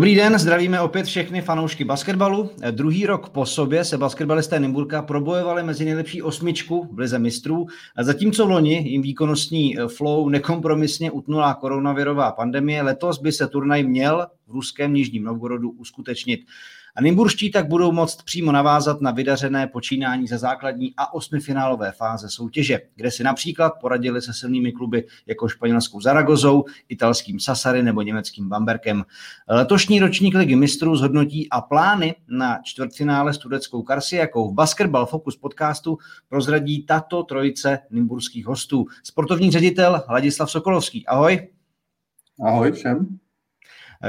Dobrý den, zdravíme opět všechny fanoušky basketbalu. Druhý rok po sobě se basketbalisté Nymburka probojovali mezi nejlepší osmičku v lize mistrů. Zatímco loni jim výkonnostní flow nekompromisně utnula koronavirová pandemie, letos by se turnaj měl v ruském Nižním Novgorodu uskutečnit. A Nymburští tak budou moct přímo navázat na vydařené počínání ze základní a osmifinálové fáze soutěže, kde si například poradili se silnými kluby jako španělskou Zaragozou, italským Sassari nebo německým Bamberkem. Letošní ročník ligy mistrů zhodnotí a plány na čtvrtfinále s tureckou Karsiakou v Basketball Focus podcastu prozradí tato trojice nymburských hostů. Sportovní ředitel Ladislav Sokolovský. Ahoj. Ahoj všem.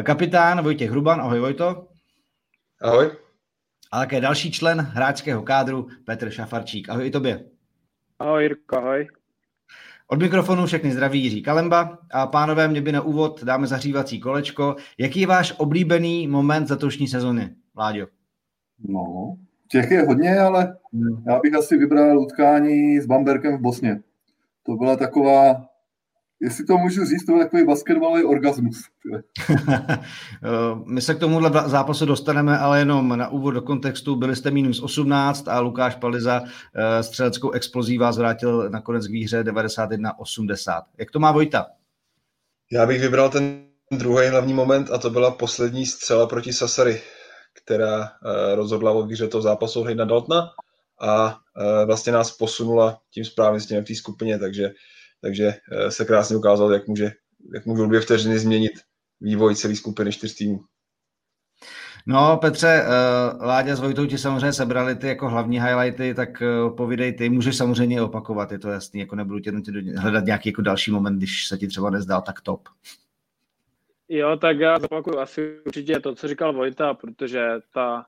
Kapitán Vojtěch Hruban. Ahoj Vojto. Ahoj. A také další člen hráčského kádru Petr Šafarčík. Ahoj i tobě. Ahoj Jirko, ahoj. Od mikrofonu všechny zdraví Jiří Kalemba a pánové, mě by na úvod dáme zahřívací kolečko. Jaký je váš oblíbený moment letošní sezony, Vláďo? No, těch je hodně, ale hmm. já bych asi vybral utkání s Bamberkem v Bosně. To byla taková jestli to můžu říct, to je takový basketbalový orgasmus. My se k tomuhle zápasu dostaneme, ale jenom na úvod do kontextu. Byli jste minus 18 a Lukáš Paliza eh, střeleckou explozí vás vrátil nakonec k výhře 91-80. Jak to má Vojta? Já bych vybral ten druhý hlavní moment a to byla poslední střela proti Sasary, která eh, rozhodla o výhře toho zápasu na Daltna a eh, vlastně nás posunula tím správným směrem v té skupině, takže takže eh, se krásně ukázal, jak, může, jak můžou dvě vteřiny změnit vývoj celé skupiny čtyř týmů. No, Petře, uh, Láďa s Vojtou ti samozřejmě sebrali ty jako hlavní highlighty, tak uh, povídej ty, můžeš samozřejmě opakovat, je to jasný, jako nebudu tě hledat nějaký jako další moment, když se ti třeba nezdál tak top. Jo, tak já zopakuju asi určitě to, co říkal Vojta, protože ta,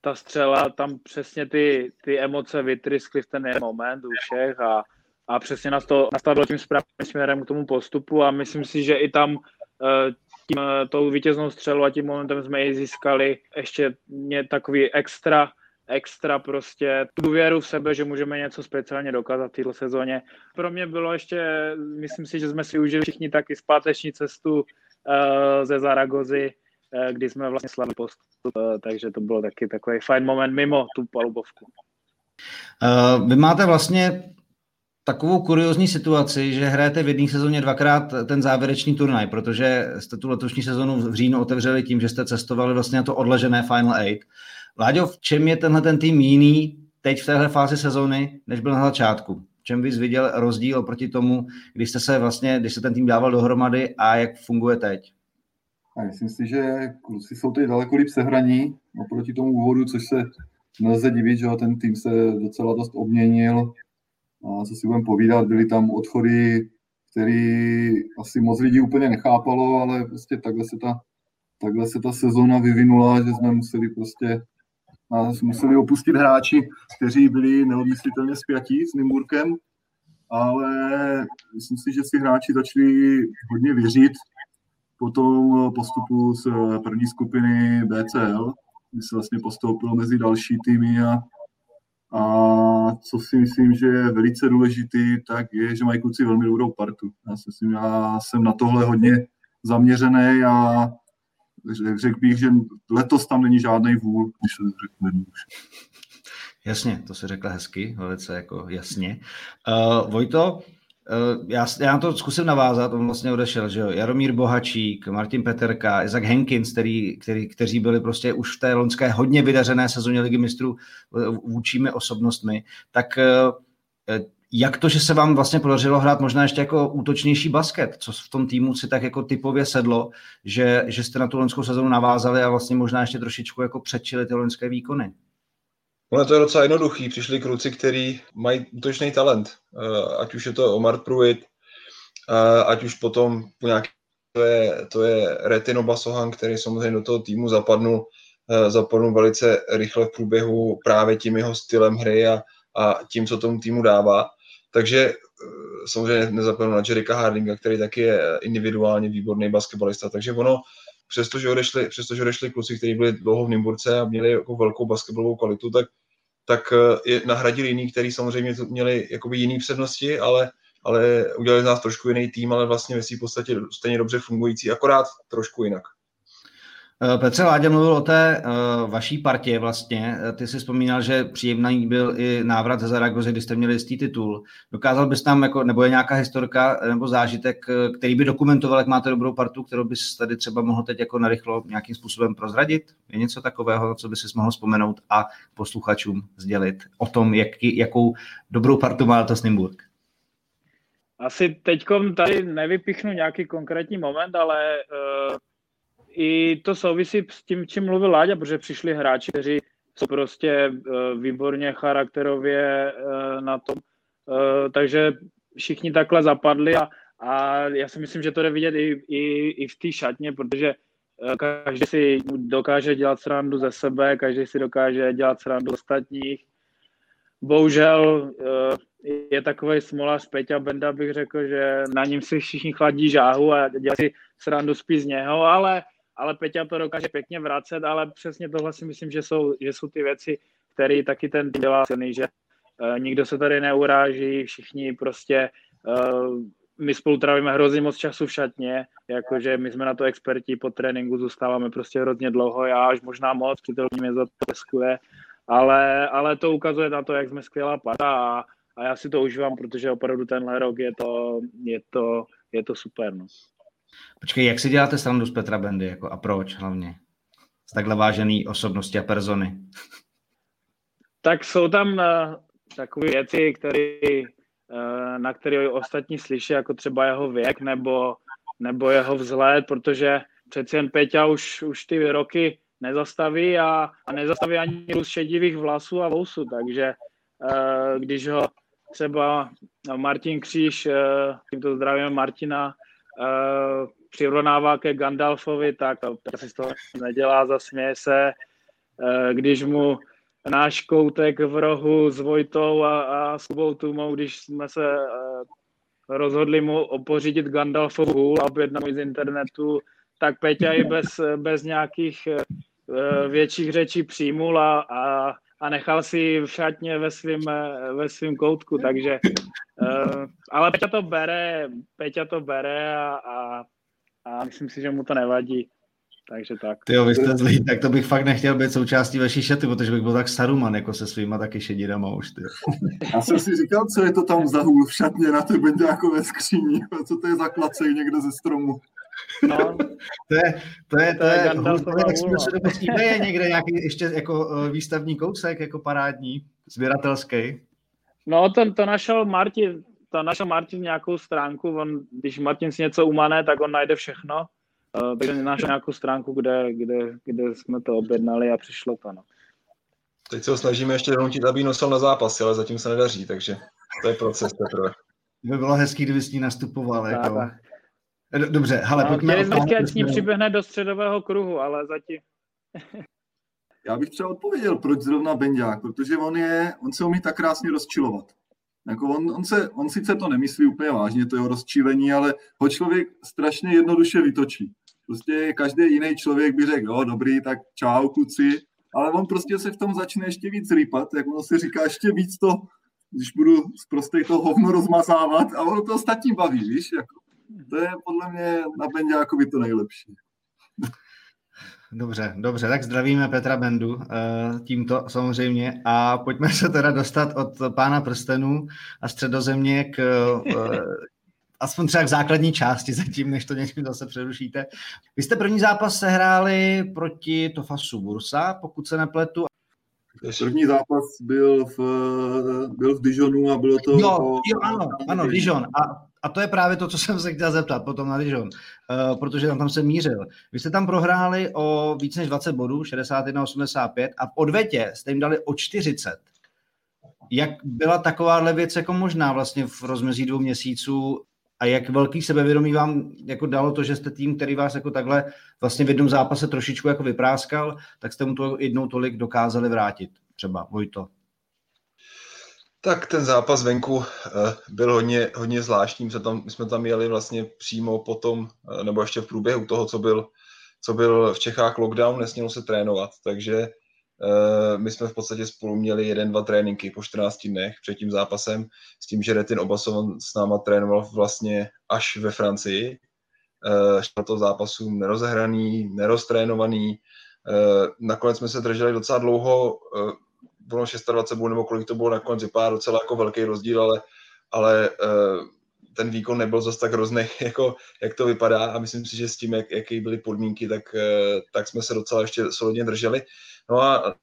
ta střela, tam přesně ty, ty emoce vytryskly v ten moment u všech a a přesně nás to nastavilo tím správným směrem k tomu postupu a myslím si, že i tam eh, tím eh, tou vítěznou střelu a tím momentem jsme ji získali ještě takový extra, extra prostě důvěru v sebe, že můžeme něco speciálně dokázat v této sezóně. Pro mě bylo ještě, myslím si, že jsme si užili všichni taky zpáteční cestu uh, ze Zaragozy, kdy jsme vlastně slavili postup, takže to bylo taky takový fajn moment mimo tu palubovku. Vy máte vlastně takovou kuriozní situaci, že hrajete v jedné sezóně dvakrát ten závěrečný turnaj, protože jste tu letošní sezonu v říjnu otevřeli tím, že jste cestovali vlastně na to odležené Final Eight. Láďo, v čem je tenhle ten tým jiný teď v téhle fázi sezóny, než byl na začátku? V čem bys viděl rozdíl oproti tomu, když jste se vlastně, když se ten tým dával dohromady a jak funguje teď? A myslím si, že kluci jsou teď daleko líp sehraní oproti tomu úvodu, což se nelze divit, že ten tým se docela dost obměnil a co si budeme povídat, byly tam odchody, který asi moc lidí úplně nechápalo, ale prostě takhle se ta, takhle se ta sezóna vyvinula, že jsme museli prostě nás museli opustit hráči, kteří byli neodmyslitelně spjatí s Nymburkem, ale myslím si, že si hráči začali hodně věřit po tom postupu z první skupiny BCL, kdy se vlastně postoupilo mezi další týmy a a co si myslím, že je velice důležitý, tak je, že mají kluci velmi dobrou partu. Já si myslím, já jsem na tohle hodně zaměřený a řekl bych, že letos tam není žádný vůl, když se řeknu už. Jasně, to se řekla hezky, velice jako jasně. Uh, Vojto, já, já na to zkusím navázat, on vlastně odešel, že jo, Jaromír Bohačík, Martin Peterka, Isaac Henkins, který, který, kteří byli prostě už v té loňské hodně vydařené sezóně ligy mistrů eh, vůčími osobnostmi, tak eh, jak to, že se vám vlastně podařilo hrát možná ještě jako útočnější basket, co v tom týmu si tak jako typově sedlo, že, že jste na tu loňskou sezónu navázali a vlastně možná ještě trošičku jako předčili ty loňské výkony? Ono to je docela jednoduchý. Přišli kluci, kteří mají útočný talent. Eh, ať už je to Omar Pruitt, eh, ať už potom po nějaký to je, to je Retino Basohan, který samozřejmě do toho týmu zapadnul, eh, zapadnul velice rychle v průběhu právě tím jeho stylem hry a, a tím, co tomu týmu dává. Takže samozřejmě nezapomenu na Jerika Hardinga, který taky je individuálně výborný basketbalista. Takže ono, přestože odešli, přestože odešli kluci, kteří byli dlouho v Nymburce a měli jako velkou basketbalovou kvalitu, tak, tak eh, je nahradili jiný, kteří samozřejmě měli jakoby jiný přednosti, ale, ale udělali z nás trošku jiný tým, ale vlastně ve v podstatě stejně dobře fungující, akorát trošku jinak. Eh, Petře Láďa mluvil o té uh, vaší partě vlastně. Ty si vzpomínal, že příjemný byl i návrat ze Zaragozy, kdy jste měli jistý titul. Dokázal bys nám, jako, nebo je nějaká historka nebo zážitek, který by dokumentoval, jak máte dobrou partu, kterou bys tady třeba mohl teď jako narychlo nějakým způsobem prozradit? Je něco takového, co by si mohl vzpomenout a posluchačům sdělit o tom, jak, jakou dobrou partu má to Snimburg? Asi teďkom tady nevypichnu nějaký konkrétní moment, ale uh, i to souvisí s tím, čím mluvil Láďa, protože přišli hráči, kteří jsou prostě uh, výborně charakterově uh, na tom. Uh, takže všichni takhle zapadli a, a já si myslím, že to jde vidět i, i, i v té šatně, protože každý si dokáže dělat srandu ze sebe, každý si dokáže dělat srandu ostatních. Bohužel je takový smolař Peťa Benda, bych řekl, že na ním si všichni chladí žáhu a dělají si srandu spíš z něho, ale, ale Peťa to dokáže pěkně vracet, ale přesně tohle si myslím, že jsou, že jsou ty věci, které taky ten tým dělá silný, že uh, nikdo se tady neuráží, všichni prostě uh, my spolu trávíme hrozně moc času v šatně, jakože my jsme na to experti po tréninku, zůstáváme prostě hrozně dlouho, já až možná moc, přítel mě zateskuje, ale, ale to ukazuje na to, jak jsme skvělá para a, a já si to užívám, protože opravdu tenhle rok je to, je to, je to super. No. Počkej, jak si děláte srandu z Petra Bendy jako, a proč hlavně? Z takhle vážený osobnosti a persony. Tak jsou tam uh, takové věci, které, uh, na které ostatní slyší, jako třeba jeho věk nebo, nebo jeho vzhled, protože přeci jen Peťa už, už ty roky nezastaví a, a nezastaví ani růst šedivých vlasů a vousů, takže uh, když ho třeba Martin Kříž, tímto zdravíme Martina, eh, přirovnává ke Gandalfovi, tak si z toho nedělá, zasměje se. Eh, když mu náš koutek v rohu s Vojtou a, a s Kubou Tumou, když jsme se rozhodli mu opořídit Gandalfovu hůl a objednat z internetu, tak Peťa i bez, bez nějakých větších řečí přijmul a, a a nechal si v šatně ve svém ve svým koutku, takže uh, ale Peťa to bere, Peťa to bere a, a, a myslím si, že mu to nevadí. Takže tak. Ty jo, vy jste zlý, tak to bych fakt nechtěl být součástí vaší šaty, protože bych byl tak saruman jako se svýma taky šedinama už. Ty. Já jsem si říkal, co je to tam za hůl v šatně na té bendákové skříni, co to je za klacej někde ze stromu. No. to je, to je, to je, to je, je někde nějaký ještě jako eh, výstavní kousek, jako parádní, sběratelský. No, to, to našel Martin, to našel Martin nějakou stránku, on, když Martin si něco umane, tak on najde všechno, uh, takže našel nějakou stránku, kde, kde, kde jsme to objednali a přišlo to, no. Teď se ho snažíme ještě donutit, aby nosil na zápasy, ale zatím se nedaří, takže to je proces teprve. By bylo hezký, kdyby s ní nastupoval. Tak, jako. Dobře, hele, no, pojďme... Ní přiběhne do středového kruhu, ale zatím... Já bych třeba odpověděl, proč zrovna Benďák, protože on, je, on se umí tak krásně rozčilovat. Jako on, on, se, on sice to nemyslí úplně vážně, to jeho rozčílení, ale ho člověk strašně jednoduše vytočí. Prostě každý jiný člověk by řekl, jo, dobrý, tak čau, kluci, ale on prostě se v tom začne ještě víc rýpat, jak ono se říká, ještě víc to, když budu zprostej to hovno rozmazávat a ono to ostatní baví, víš, jako. To je podle mě na Benďákovi to nejlepší. Dobře, dobře, tak zdravíme Petra Bendu eh, tímto samozřejmě a pojďme se teda dostat od pána prstenů a středozemě k eh, aspoň třeba k základní části zatím, než to něčím zase přerušíte. Vy jste první zápas sehráli proti Tofasu Bursa, pokud se nepletu. První zápas byl v, byl v Dijonu a bylo to... Jo, jo ano, ano, Dijon. A a to je právě to, co jsem se chtěl zeptat potom na Dijon, uh, protože tam, tam se mířil. Vy jste tam prohráli o víc než 20 bodů, 61-85 a v odvetě jste jim dali o 40. Jak byla takováhle věc jako možná vlastně v rozmezí dvou měsíců a jak velký sebevědomí vám jako dalo to, že jste tým, který vás jako takhle vlastně v jednom zápase trošičku jako vypráskal, tak jste mu to jednou tolik dokázali vrátit, třeba Vojto? Tak ten zápas venku eh, byl hodně, hodně zvláštní. My jsme, tam, my jsme tam jeli vlastně přímo potom, eh, nebo ještě v průběhu toho, co byl, co byl v Čechách lockdown, nesmělo se trénovat. Takže eh, my jsme v podstatě spolu měli jeden, dva tréninky po 14 dnech před tím zápasem, s tím, že Retin Obasov s náma trénoval vlastně až ve Francii. šel to zápasům nerozehraný, neroztrénovaný. Nakonec jsme se drželi docela dlouho, bylo 26 nebo kolik to bylo nakonec, vypadá docela jako velký rozdíl, ale, ale ten výkon nebyl zase tak hrozný, jako, jak to vypadá. A myslím si, že s tím, jak, jaký byly podmínky, tak, tak jsme se docela ještě solidně drželi. No a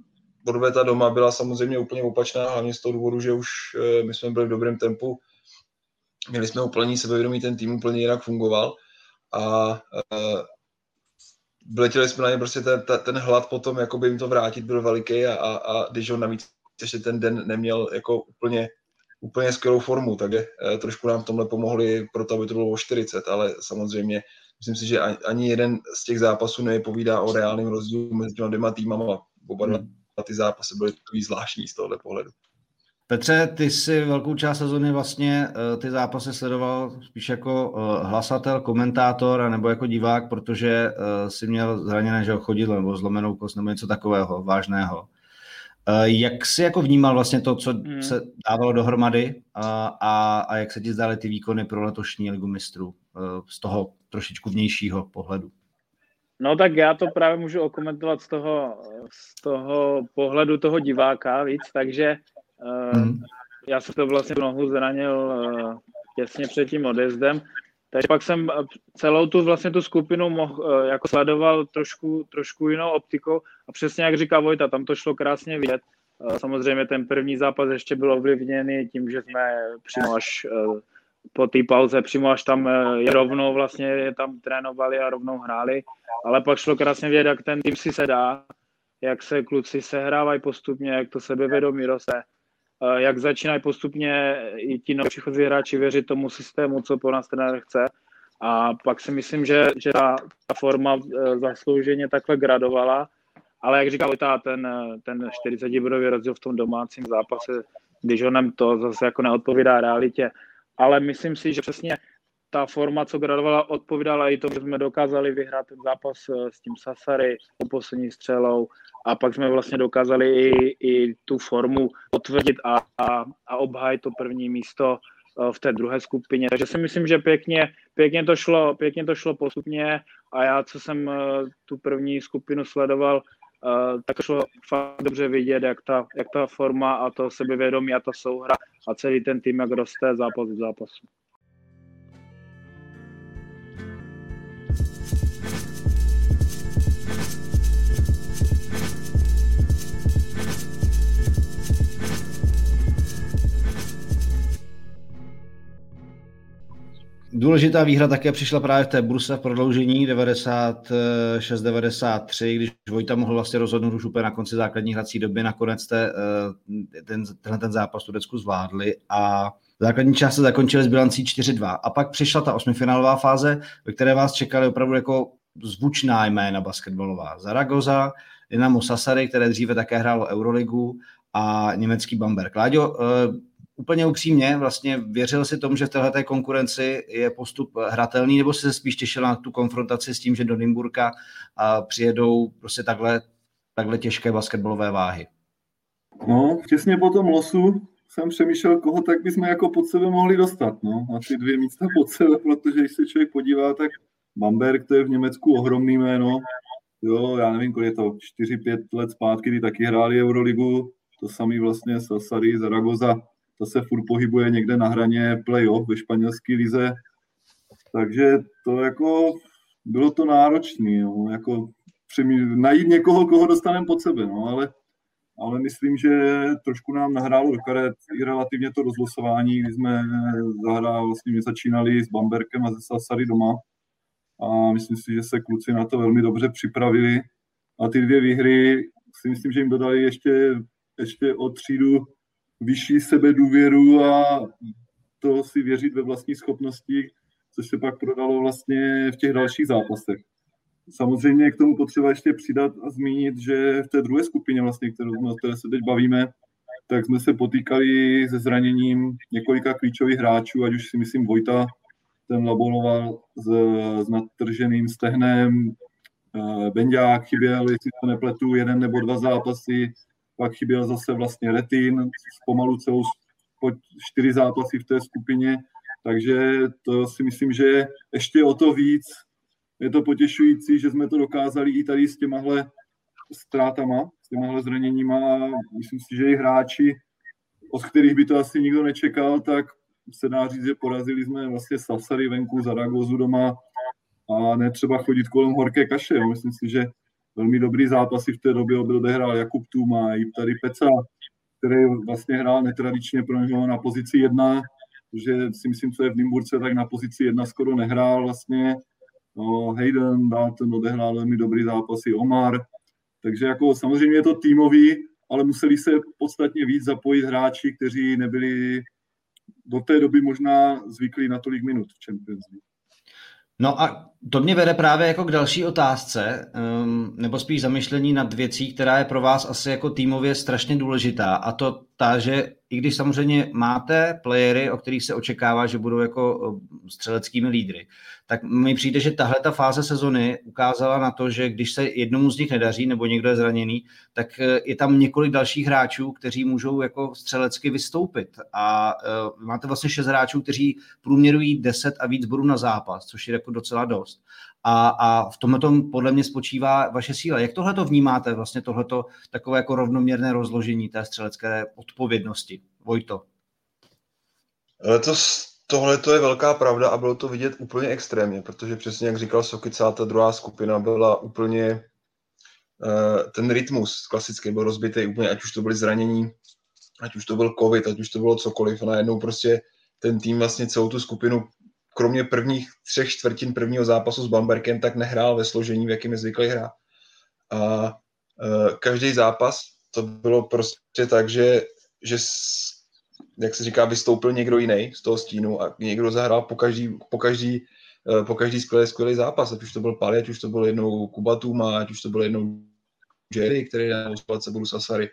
odveta doma byla samozřejmě úplně opačná, hlavně z toho důvodu, že už eh, my jsme byli v dobrém tempu, měli jsme úplně sebevědomí, ten tým úplně jinak fungoval. A letěli jsme na ně prostě ten, ten hlad potom, jako by jim to vrátit, byl veliký a, a, a když on navíc ještě ten den neměl jako úplně, úplně skvělou formu, takže uh, trošku nám v tomhle pomohli pro to, aby to bylo o 40, ale samozřejmě myslím si, že ani, jeden z těch zápasů nepovídá o reálném rozdílu mezi těma dvěma týmama. Oba dva hmm ty zápasy byly takový zvláštní z tohohle pohledu. Petře, ty si velkou část sezóny vlastně uh, ty zápasy sledoval spíš jako uh, hlasatel, komentátor, nebo jako divák, protože uh, si měl zraněné, že chodidlo nebo zlomenou kost nebo něco takového vážného. Jak jsi jako vnímal vlastně to, co hmm. se dávalo dohromady uh, a, a jak se ti zdály ty výkony pro letošní ligu mistrů z toho trošičku vnějšího pohledu? No tak já to právě můžu okomentovat z toho, z toho pohledu toho diváka víc, takže hmm. já jsem to vlastně nohu zranil uh, těsně před tím odjezdem, takže pak jsem celou tu vlastně tu skupinu mohl, jako sledoval trošku, trošku jinou optikou a přesně jak říká Vojta, tam to šlo krásně vidět. Samozřejmě ten první zápas ještě byl ovlivněný tím, že jsme přímo až po té pauze přímo až tam eh, je rovnou vlastně je tam trénovali a rovnou hráli, ale pak šlo krásně vědět, jak ten tým si sedá, jak se kluci sehrávají postupně, jak to sebevědomí roste, eh, jak začínají postupně i ti noví příchozí hráči věřit tomu systému, co po nás trenér chce. A pak si myslím, že, že ta, ta forma eh, zaslouženě takhle gradovala, ale jak říkal ta, ten, ten 40 bodový rozdíl v tom domácím zápase, když onem to zase jako neodpovídá realitě, ale myslím si, že přesně ta forma, co gradovala, odpovídala i to, že jsme dokázali vyhrát ten zápas eh, s tím Sasary, po poslední střelou a pak jsme vlastně dokázali i, i tu formu potvrdit a, a, a obhájit to první místo eh, v té druhé skupině. Takže si myslím, že pěkně, pěkně, to šlo, pěkně to šlo postupně a já, co jsem eh, tu první skupinu sledoval, tak šlo fakt dobře vidět, jak ta, jak ta forma a to sebevědomí a ta souhra a celý ten tým, jak roste zápas v zápasu. Důležitá výhra také přišla právě v té Bruse v prodloužení 96-93, když Vojta mohl vlastně rozhodnout už úplně na konci základní hrací doby. Nakonec te, eh, ten, tenhle ten zápas Turecku zvládli a základní část se zakončily s bilancí 4-2. A pak přišla ta osmifinálová fáze, ve které vás čekali opravdu jako zvučná jména basketbalová. Zaragoza, Dynamo Sasary, které dříve také hrálo Euroligu a německý Bamberg. Láďo, eh, úplně upřímně, vlastně věřil si tomu, že v této konkurenci je postup hratelný, nebo se spíš těšil na tu konfrontaci s tím, že do Nymburka přijedou prostě takhle, takhle těžké basketbalové váhy? No, těsně po tom losu jsem přemýšlel, koho tak bychom jako pod sebe mohli dostat, no, na ty dvě místa pod sebe, protože když se člověk podívá, tak Bamberg, to je v Německu ohromný jméno, jo, já nevím, kolik je to, 4-5 let zpátky, kdy taky hráli Euroligu, to samý vlastně Sassari, Zaragoza, to se furt pohybuje někde na hraně play-off ve španělské lize, takže to jako bylo to náročné, no, jako přemý, najít někoho, koho dostaneme pod sebe, no, ale, ale myslím, že trošku nám nahrálo do karet i relativně to rozlosování, kdy jsme zahrál, vlastně my začínali s Bamberkem a ze Sasary doma. A myslím si, že se kluci na to velmi dobře připravili. A ty dvě výhry si myslím, že jim dodali ještě, ještě o třídu vyšší sebedůvěru a to si věřit ve vlastní schopnosti, což se pak prodalo vlastně v těch dalších zápasech. Samozřejmě k tomu potřeba ještě přidat a zmínit, že v té druhé skupině, vlastně, kterou, o které se teď bavíme, tak jsme se potýkali se zraněním několika klíčových hráčů, ať už si myslím Vojta, ten laboloval s, s nadtrženým stehnem, eh, Benďák chyběl, jestli to nepletu, jeden nebo dva zápasy, pak chyběl zase vlastně Retin, pomalu celou čtyři zápasy v té skupině, takže to si myslím, že ještě o to víc je to potěšující, že jsme to dokázali i tady s těmahle ztrátama, s těmahle zraněníma. Myslím si, že i hráči, od kterých by to asi nikdo nečekal, tak se dá říct, že porazili jsme vlastně Safsary venku, Zaragozu doma a netřeba chodit kolem horké kaše. Myslím si, že velmi dobrý zápasy v té době odehrál Jakub Tuma, i tady Peca, který vlastně hrál netradičně pro něho na pozici jedna, že si myslím, co je v Nymburce, tak na pozici jedna skoro nehrál vlastně. No, Hayden Dalton odehrál velmi dobrý zápasy, Omar, takže jako samozřejmě je to týmový, ale museli se podstatně víc zapojit hráči, kteří nebyli do té doby možná zvyklí na tolik minut v Champions League. No a to mě vede právě jako k další otázce, um, nebo spíš zamyšlení nad věcí, která je pro vás asi jako týmově strašně důležitá a to ta, že i když samozřejmě máte playery, o kterých se očekává, že budou jako střeleckými lídry, tak mi přijde, že tahle ta fáze sezony ukázala na to, že když se jednomu z nich nedaří nebo někdo je zraněný, tak e, je tam několik dalších hráčů, kteří můžou jako střelecky vystoupit. A uh, máte vlastně šest hráčů, kteří průměrují 10 a víc bodů na zápas, což je jako docela dost. A, a v tomhle tom podle mě spočívá vaše síla. Jak tohle to vnímáte, vlastně tohleto takové jako rovnoměrné rozložení té střelecké odpovědnosti? Vojto. Letos tohle to je velká pravda a bylo to vidět úplně extrémně, protože přesně jak říkal Soky, celá ta druhá skupina byla úplně uh, ten rytmus klasický byl rozbitý úplně, ať už to byly zranění, ať už to byl covid, ať už to bylo cokoliv a najednou prostě ten tým vlastně celou tu skupinu kromě prvních třech čtvrtin prvního zápasu s Bamberkem, tak nehrál ve složení, v jakém je zvyklý hrát. A uh, každý zápas to bylo prostě tak, že, že jak se říká, vystoupil někdo jiný z toho stínu a někdo zahrál po každý, po každý, uh, po každý skvělý, skvělý zápas, ať už to byl Pali, ať už to byl jednou Kubatuma, ať už to byl jednou Jerry, který dal společce Bulu Sasary,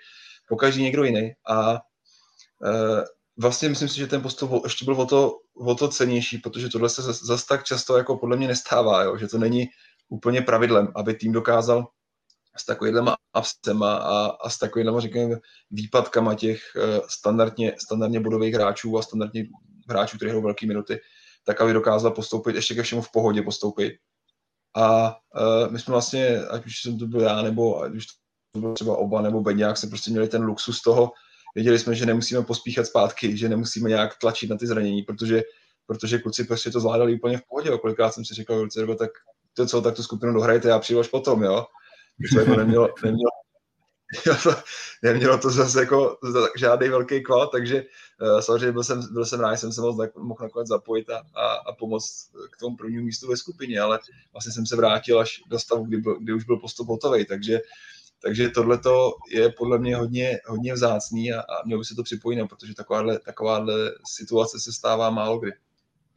po každý někdo jiný. A uh, vlastně myslím si, že ten postup ještě byl o to, o to cenější, protože tohle se zase zas tak často jako podle mě nestává, jo? že to není úplně pravidlem, aby tým dokázal s takovýhlema absema a, a s takovýhlema, řekněme, výpadkama těch uh, standardně, standardně bodových hráčů a standardně hráčů, kteří hrajou velké minuty, tak aby dokázal postoupit, ještě ke všemu v pohodě postoupit. A uh, my jsme vlastně, ať už jsem to byl já, nebo ať už to byl třeba oba, nebo Beňák, se prostě měli ten luxus toho, věděli jsme, že nemusíme pospíchat zpátky, že nemusíme nějak tlačit na ty zranění, protože, protože kluci prostě to zvládali úplně v pohodě. A kolikrát jsem si říkal, že tak to co, tak tu skupinu dohrajte a přijdu až potom, jo. To jako nemělo, nemělo, nemělo to zase jako žádný velký kval, takže uh, samozřejmě byl jsem, byl jsem rád, jsem se mohl, mohl nakonec zapojit a, a, a pomoct k tomu prvnímu místu ve skupině, ale vlastně jsem se vrátil až do stavu, kdy, byl, kdy už byl postup hotový, takže takže tohle je podle mě hodně, hodně vzácný a, a mělo by se to připojit, protože takováhle, takováhle situace se stává málo kdy.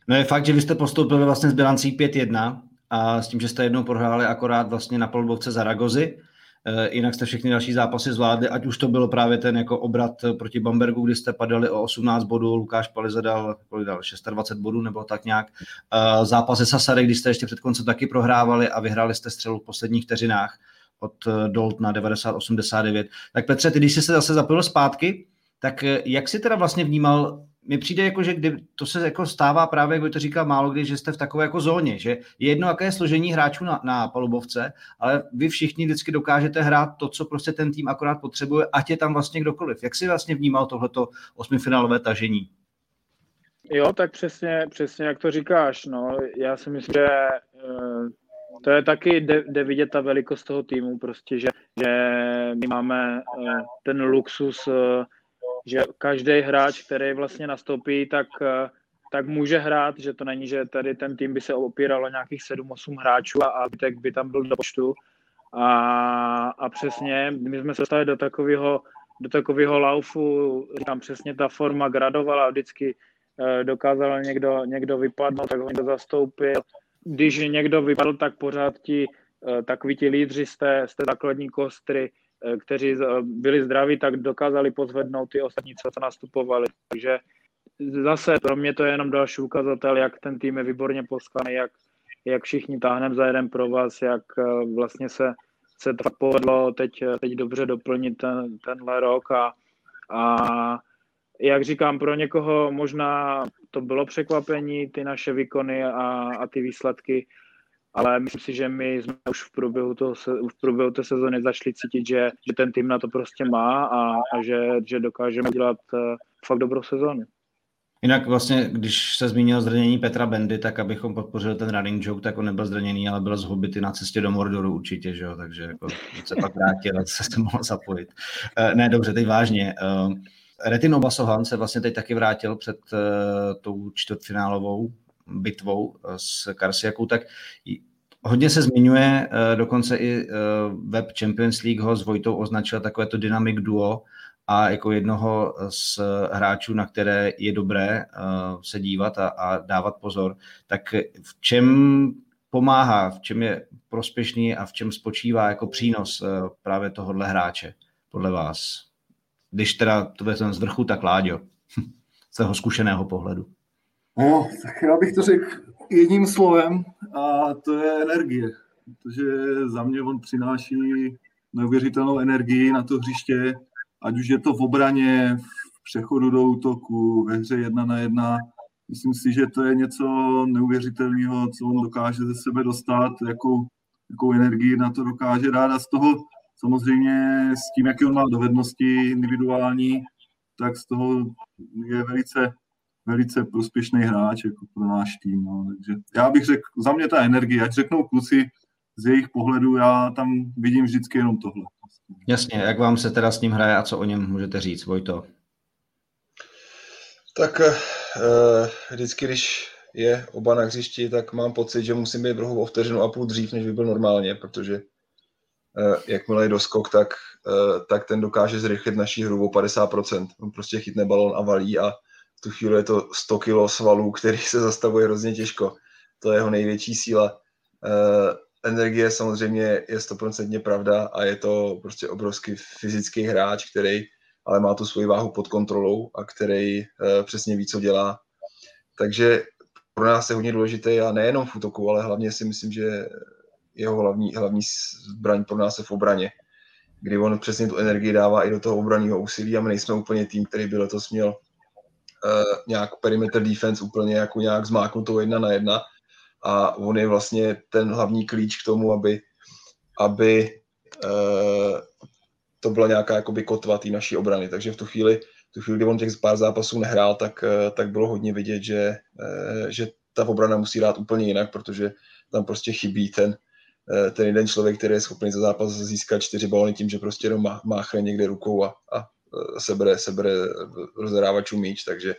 No je fakt, že vy jste postoupili vlastně s bilancí 5-1 a s tím, že jste jednou prohráli akorát vlastně na polbovce Zaragozy, e, jinak jste všechny další zápasy zvládli, ať už to bylo právě ten jako obrat proti Bambergu, kdy jste padali o 18 bodů, Lukáš Paliza dal, dal 26 bodů nebo tak nějak. E, zápasy Sasary, kdy jste ještě před koncem taky prohrávali a vyhráli jste střelu v posledních vteřinách od eh, Dolt na 90-89. Tak Petře, ty když jsi se zase zapojil zpátky, tak eh, jak jsi teda vlastně vnímal mně přijde jako, že kdy, to se jako stává právě, jak to říká málo kdy, že jste v takové jako zóně, že je jedno, jaké je složení hráčů na, na palubovce, ale vy všichni vždycky dokážete hrát to, co prostě ten tým akorát potřebuje, ať je tam vlastně kdokoliv. Jak jsi vlastně vnímal tohleto osmifinálové tažení? Jo, tak přesně, přesně jak to říkáš. No. Já si myslím, že uh to je taky, jde, jde vidět ta velikost toho týmu, prostě, že, že my máme eh, ten luxus, eh, že každý hráč, který vlastně nastoupí, tak, eh, tak může hrát, že to není, že tady ten tým by se opíral o nějakých 7-8 hráčů a, a tak by tam byl do počtu. A, a přesně, my jsme se dostali do takového do takového laufu, říkám přesně, ta forma gradovala, vždycky dokázal někdo, někdo vypadnout, tak ho někdo zastoupil, když někdo vypadl, tak pořád ti eh, takoví ti lídři z té, z té základní kostry, eh, kteří byli zdraví, tak dokázali pozvednout ty ostatní, co nastupovali. Takže zase pro mě to je jenom další ukazatel, jak ten tým je výborně poskaný, jak, jak všichni táhneme za jeden pro vás, jak eh, vlastně se, se to povedlo teď, teď dobře doplnit ten, tenhle rok a, a jak říkám, pro někoho možná to bylo překvapení, ty naše výkony a, a ty výsledky, ale myslím si, že my jsme už v průběhu, toho, v průběhu té sezóny začali cítit, že, že ten tým na to prostě má a, a že, že dokážeme dělat uh, fakt dobrou sezónu. Jinak vlastně, když se zmínil zranění Petra Bendy, tak abychom podpořili ten running joke, tak on nebyl zraněný, ale byl z Hobity na cestě do Mordoru určitě, že jo? takže jako se pak vrátil, se mohl zapojit. Uh, ne, dobře, teď vážně. Retino Basohan se vlastně teď taky vrátil před uh, tou čtvrtfinálovou bitvou s Karsiakou, tak hodně se zmiňuje, uh, dokonce i uh, web Champions League ho s Vojtou označil takové to dynamic duo, a jako jednoho z hráčů, na které je dobré uh, se dívat a, a dávat pozor, tak v čem pomáhá, v čem je prospěšný a v čem spočívá jako přínos právě tohohle hráče, podle vás? Když teda to vezmeme z vrchu, tak Láďo, z toho zkušeného pohledu. No, tak já bych to řekl jedním slovem a to je energie. Protože za mě on přináší neuvěřitelnou energii na to hřiště, ať už je to v obraně, v přechodu do útoku, ve hře jedna na jedna. Myslím si, že to je něco neuvěřitelného, co on dokáže ze sebe dostat, jakou, jakou energii na to dokáže dát a z toho samozřejmě s tím, jaké on má dovednosti individuální, tak z toho je velice, velice prospěšný hráč jako pro náš tým. No. Takže já bych řekl, za mě ta energie, ať řeknou kluci z jejich pohledu, já tam vidím vždycky jenom tohle. Jasně, jak vám se teda s ním hraje a co o něm můžete říct, Vojto? Tak uh, vždycky, když je oba na hřišti, tak mám pocit, že musím být rohu o vteřinu a půl dřív, než by byl normálně, protože jakmile je doskok, tak, uh, tak ten dokáže zrychlit naší hru o 50%. On prostě chytne balon a valí a v tu chvíli je to 100 kg svalů, který se zastavuje hrozně těžko. To je jeho největší síla. Uh, energie samozřejmě je stoprocentně pravda a je to prostě obrovský fyzický hráč, který ale má tu svoji váhu pod kontrolou a který přesně ví, co dělá. Takže pro nás je hodně důležité a nejenom v útoku, ale hlavně si myslím, že jeho hlavní, hlavní zbraň pro nás je v obraně, kdy on přesně tu energii dává i do toho obraného úsilí a my nejsme úplně tým, který by letos měl uh, nějak perimeter defense úplně jako nějak zmáknutou jedna na jedna, a on je vlastně ten hlavní klíč k tomu, aby, aby uh, to byla nějaká jakoby kotva té naší obrany. Takže v tu chvíli, tu chvíli, kdy on těch pár zápasů nehrál, tak, uh, tak bylo hodně vidět, že, že ta obrana musí dát úplně jinak, protože tam prostě chybí ten, ten jeden člověk, který je schopný za zápas získat čtyři balony tím, že prostě jenom má, máchne někde rukou a, a sebere, sebere rozhrávačů míč, takže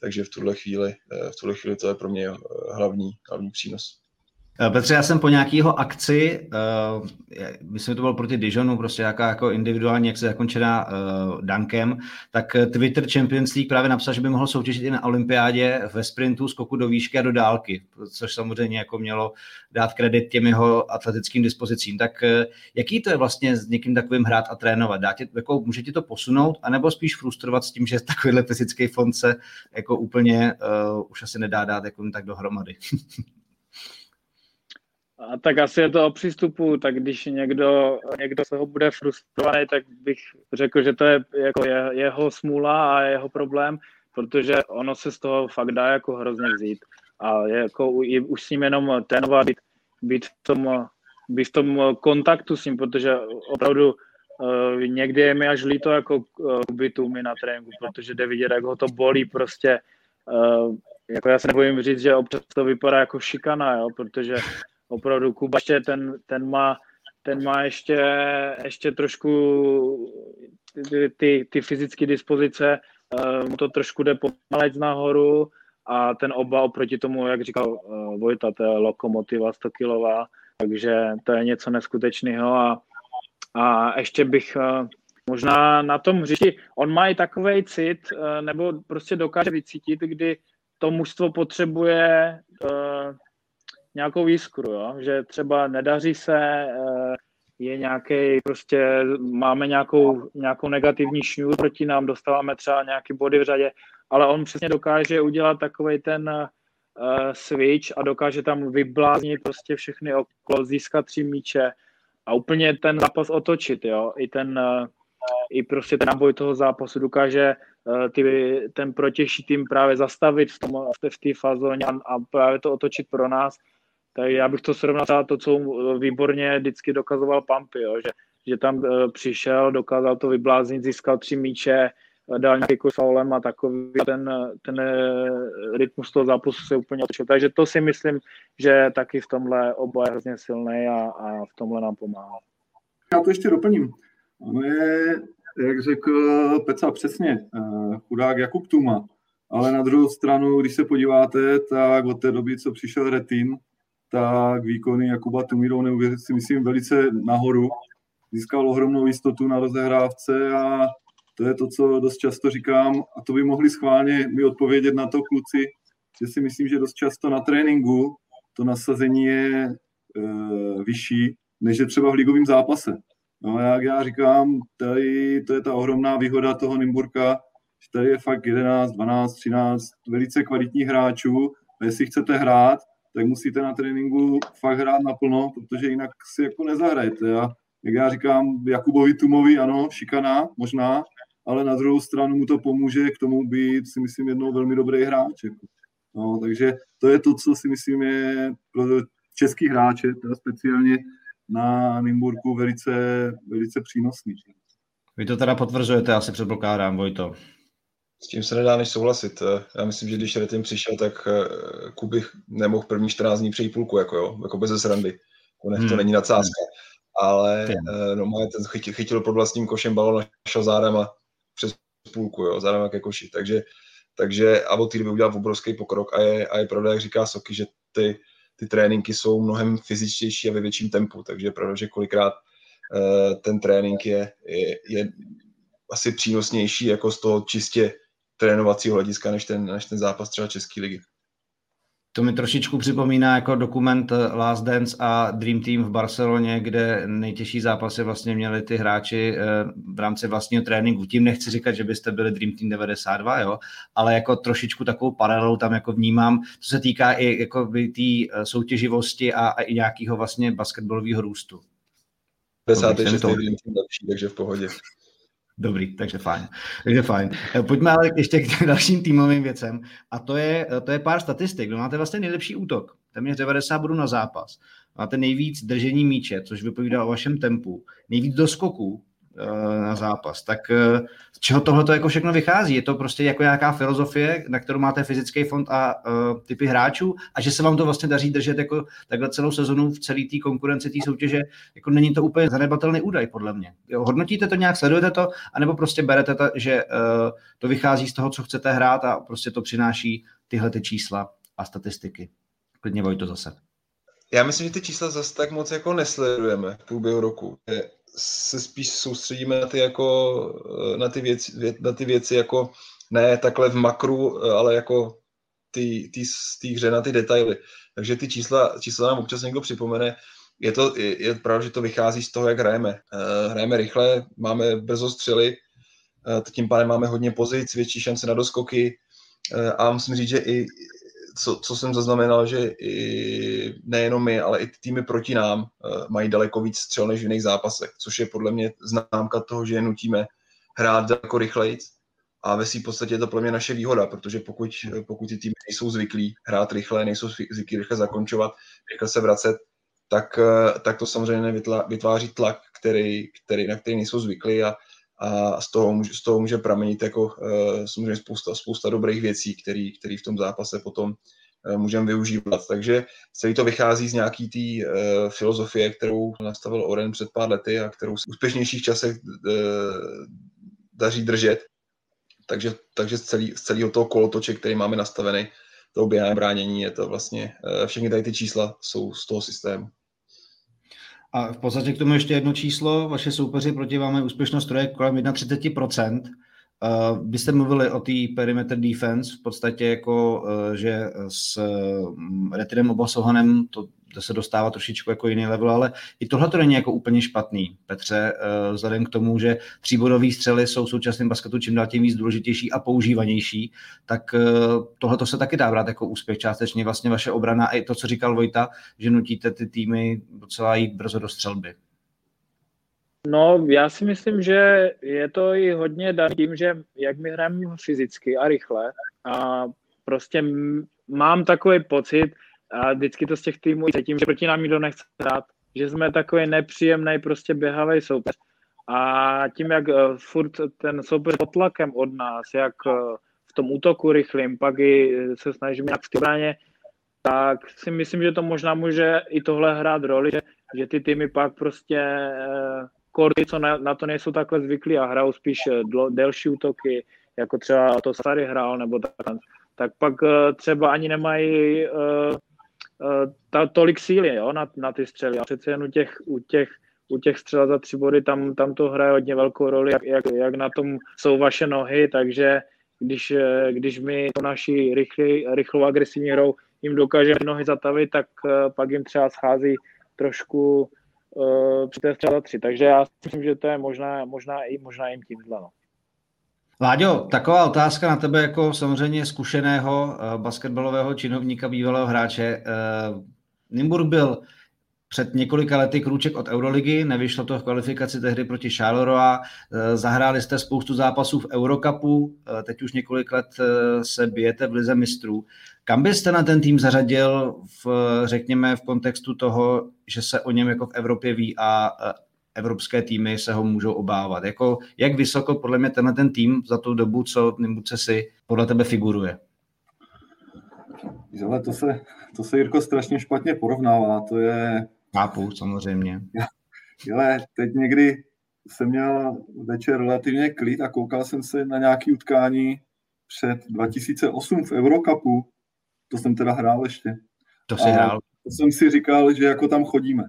takže v tuhle chvíli, eh, v tuhle chvíli to je pro mě eh, hlavní, hlavní přínos. Eh, Petře, já jsem po nějakého akci, uh, myslím, že to bylo proti Dijonu, prostě jaká jako individuální jak se zakončená uh, Dankem, tak Twitter Champions League právě napsal, že by mohl soutěžit i na olympiádě ve sprintu, skoku do výšky a do dálky, což samozřejmě jako mělo dát kredit těm jeho atletickým dispozicím. Tak uh, jaký to je vlastně s někým takovým hrát a trénovat? Dá tě, jako, může ti to posunout, anebo spíš frustrovat s tím, že takovýhle fyzický fond se jako úplně uh, už asi nedá dát jako tak dohromady? A tak asi je to o přístupu, tak když někdo, někdo se ho bude frustrovaný, tak bych řekl, že to je jako je, jeho smůla a jeho problém, protože ono se z toho fakt dá jako hrozně vzít. A je jako i, už s ním jenom trénovat, být, být, v tom, být v tom kontaktu s ním, protože opravdu uh, někdy je mi až líto jako uh, bytu mi na tréninku, protože jde vidět, jak ho to bolí prostě. Uh, jako já se nebojím říct, že občas to vypadá jako šikana, jo, protože opravdu Kuba ještě ten, ten má ten má ještě, ještě trošku ty, ty, ty fyzické dispozice, uh, mu to trošku jde pomalec nahoru a ten oba oproti tomu, jak říkal uh, Vojta, to je lokomotiva 100 kilová, takže to je něco neskutečného a, a ještě bych uh, možná na tom hřišti, on má i takový cit, nebo prostě dokáže vycítit, kdy to mužstvo potřebuje nějakou jiskru, jo? že třeba nedaří se, eh, je nějaký, prostě máme nějakou, nějakou negativní šňůru proti nám, dostáváme třeba nějaký body v řadě, ale on přesně dokáže udělat takový ten uh, switch a dokáže tam vybláznit prostě všechny okolo, získat tři míče a úplně ten zápas otočit, jo, i ten, uh, i prostě ten náboj toho zápasu dokáže ty, ten protější tým právě zastavit v, tom, v té fazóně a, a právě to otočit pro nás Tak já bych to srovnal to, co výborně vždycky dokazoval Pampy, jo, že, že tam přišel, dokázal to vybláznit, získal tři míče, dal nějaký kus faulem a takový ten, ten rytmus toho zápasu se úplně otočil. Takže to si myslím, že taky v tomhle oba je hrozně silný a, a v tomhle nám pomáhá. Já to ještě doplním. Ono je, jak řekl Peca přesně, eh, chudák Jakub Tuma, ale na druhou stranu, když se podíváte, tak od té doby, co přišel Retin, tak výkony Jakuba neuvěřit si myslím velice nahoru. Získal ohromnou jistotu na rozehrávce a to je to, co dost často říkám a to by mohli schválně mi odpovědět na to kluci, že si myslím, že dost často na tréninku to nasazení je e, vyšší, než je třeba v ligovém zápase. No jak já říkám, tady to je ta ohromná výhoda toho Nymburka, že tady je fakt 11, 12, 13 velice kvalitních hráčů a jestli chcete hrát, tak musíte na tréninku fakt hrát naplno, protože jinak si jako nezahrajete. A jak já říkám, Jakubovi Tumovi, ano, šikana, možná, ale na druhou stranu mu to pomůže k tomu být, si myslím, jednou velmi dobrý hráč. Jako. No, takže to je to, co si myslím je pro český hráče, teda speciálně na Nymburku velice, velice přínosný. Vy to teda potvrzujete, asi předpokládám, Vojto. S tím se nedá než souhlasit. Já myslím, že když Retim přišel, tak eh, Kubich nemohl první 14 dní přejít půlku, jako, jo, jako bez srandy. To, ne, hmm. to není nadsázka. Ale hmm. no, ten chytil, chytil pod vlastním košem balon, šel zádem a přes půlku, jo, zádem jak koši. Takže, takže a od té doby udělal obrovský pokrok a je, a je pravda, jak říká Soky, že ty, ty tréninky jsou mnohem fyzičtější a ve větším tempu, takže je pravda, že kolikrát ten trénink je, je, je asi přínosnější jako z toho čistě trénovacího hlediska, než ten, než ten zápas třeba České ligy. To mi trošičku připomíná jako dokument Last Dance a Dream Team v Barceloně, kde nejtěžší zápasy vlastně měli ty hráči eh, v rámci vlastního tréninku. Tím nechci říkat, že byste byli Dream Team 92, jo, ale jako trošičku takovou paralelu tam jako vnímám, co se týká i jako té eh, soutěživosti a, a i nějakého vlastně basketbalového růstu. 56. Dream Team lepší, takže v pohodě. Dobrý, takže fajn. Takže fajn. Eh, pojďme ale ještě k dalším týmovým věcem. A to je, eh, to je pár statistik. Kdo máte vlastně nejlepší útok? Téměř 90 bodů na zápas. Máte nejvíc držení míče, což vypovídá o vašem tempu. Nejvíc doskoků, na zápas. Tak eh, z čeho tohle to jako všechno vychází? Je to prostě jako nějaká filozofie, na kterou máte fyzický fond a uh, typy hráčů a že se vám to vlastně daří držet jako takhle celou sezonu v celé té konkurenci té soutěže, jako není to úplně zanedbatelný údaj podle mě. Jo, hodnotíte to nějak, sledujete to, anebo prostě berete to, že uh, to vychází z toho, co chcete hrát a prostě to přináší tyhle ty čísla a statistiky. Klidně to zase. Já myslím, že ty čísla zase tak moc jako nesledujeme v průběhu roku se spíš soustředíme na ty, jako, eh, na ty, věci, na ty věci jako ne takhle v makru, eh, ale jako ty, ty, ty hře na ty detaily. Takže ty čísla, čísla nám občas někdo připomene. Je to je, je pravda, že to vychází z toho, jak hrajeme. Uh, hrajeme rychle, máme brzo střely, tím pádem máme hodně pozic, větší šance na doskoky a musím říct, že i co, co jsem zaznamenal, že i nejenom my, ale i ty týmy proti nám uh, mají daleko víc střel než v jiných zápasech, což je podle mě známka toho, že je nutíme hrát daleko rychleji. A ve svým podstatě je to pro mě naše výhoda, protože pokud, pokud ty týmy nejsou zvyklí hrát rychle, nejsou zvyklí rychle zakončovat, rychle se vracet, tak, uh, tak to samozřejmě vytváří tlak, který, který, na který nejsou zvyklí a, a z toho, může, z toho může pramenit jako uh, samozřejmě spousta, spousta dobrých věcí, které v tom zápase potom uh, můžeme využívat. Takže celý to vychází z nějaký té uh, filozofie, kterou nastavil Oren před pár lety a kterou v úspěšnějších časech uh, daří držet. Takže, takže z, celý, z celého toho kolotoče, který máme nastavený, toho běhání bránění, je to vlastně, všechny tady ty čísla jsou z toho systému. A v podstatě k tomu ještě jedno číslo. Vaše soupeři proti vám je úspěšnost troje kolem 31%. Uh, vy jste mluvili o té perimeter defense, v podstatě jako, uh, že s um, Retinem Obasohanem to se dostává trošičku jako jiný level, ale i tohle to není jako úplně špatný, Petře, uh, vzhledem k tomu, že tříbodové střely jsou v současném basketu čím dál tím víc důležitější a používanější, tak uh, tohle to se taky dá brát jako úspěch částečně vlastně vaše obrana a i to, co říkal Vojta, že nutíte ty týmy docela jít brzo do střelby. No, já si myslím, že je to i hodně daný tím, že jak my hrajeme fyzicky a rychle a prostě mám takový pocit, a vždycky to z těch týmů tím, že proti nám nikdo nechce hrát, že jsme takový nepříjemný, prostě běhavý soupeř. A tím, jak uh, furt ten soupeř pod tlakem od nás, jak uh, v tom útoku rychlým, pak i se snažíme jak v bráně, tak si myslím, že to možná může i tohle hrát roli, že, že ty týmy pak prostě korty, co na, na to nejsou takhle zvyklí a hrajou spíš dlo, delší útoky, jako třeba to Sary hrál, nebo tak, tak pak třeba ani nemají uh, ta, tolik síly jo, na, na ty střely. A přece jen u těch, u těch, u těch střel za tři body tam, tam to hraje hodně velkou roli, jak, jak, jak na tom jsou vaše nohy, takže když, když my to naší rychlý, rychlou agresivní hrou jim dokážeme nohy zatavit, tak pak jim třeba schází trošku uh, při té střele tři. Takže já si myslím, že to je možná, možná, i, možná jim tímhle. No. Láďo, taková otázka na tebe jako samozřejmě zkušeného uh, basketbalového činovníka, bývalého hráče. Uh, Nimburg byl před několika lety krůček od Euroligy, nevyšlo to v kvalifikaci tehdy proti Charleroi, zahráli jste spoustu zápasů v Eurocupu, teď už několik let se bijete v Lize mistrů. Kam byste na ten tým zařadil, v, řekněme, v kontextu toho, že se o něm jako v Evropě ví a evropské týmy se ho můžou obávat? Jako, jak vysoko podle mě tenhle ten tým za tu dobu, co Nimbuce si podle tebe figuruje? Ale to se, to se Jirko strašně špatně porovnává, to je... Chápu, samozřejmě. Ale teď někdy jsem měl večer relativně klid a koukal jsem se na nějaké utkání před 2008 v Eurocupu, to jsem teda hrál ještě. To si hrál. To jsem si říkal, že jako tam chodíme.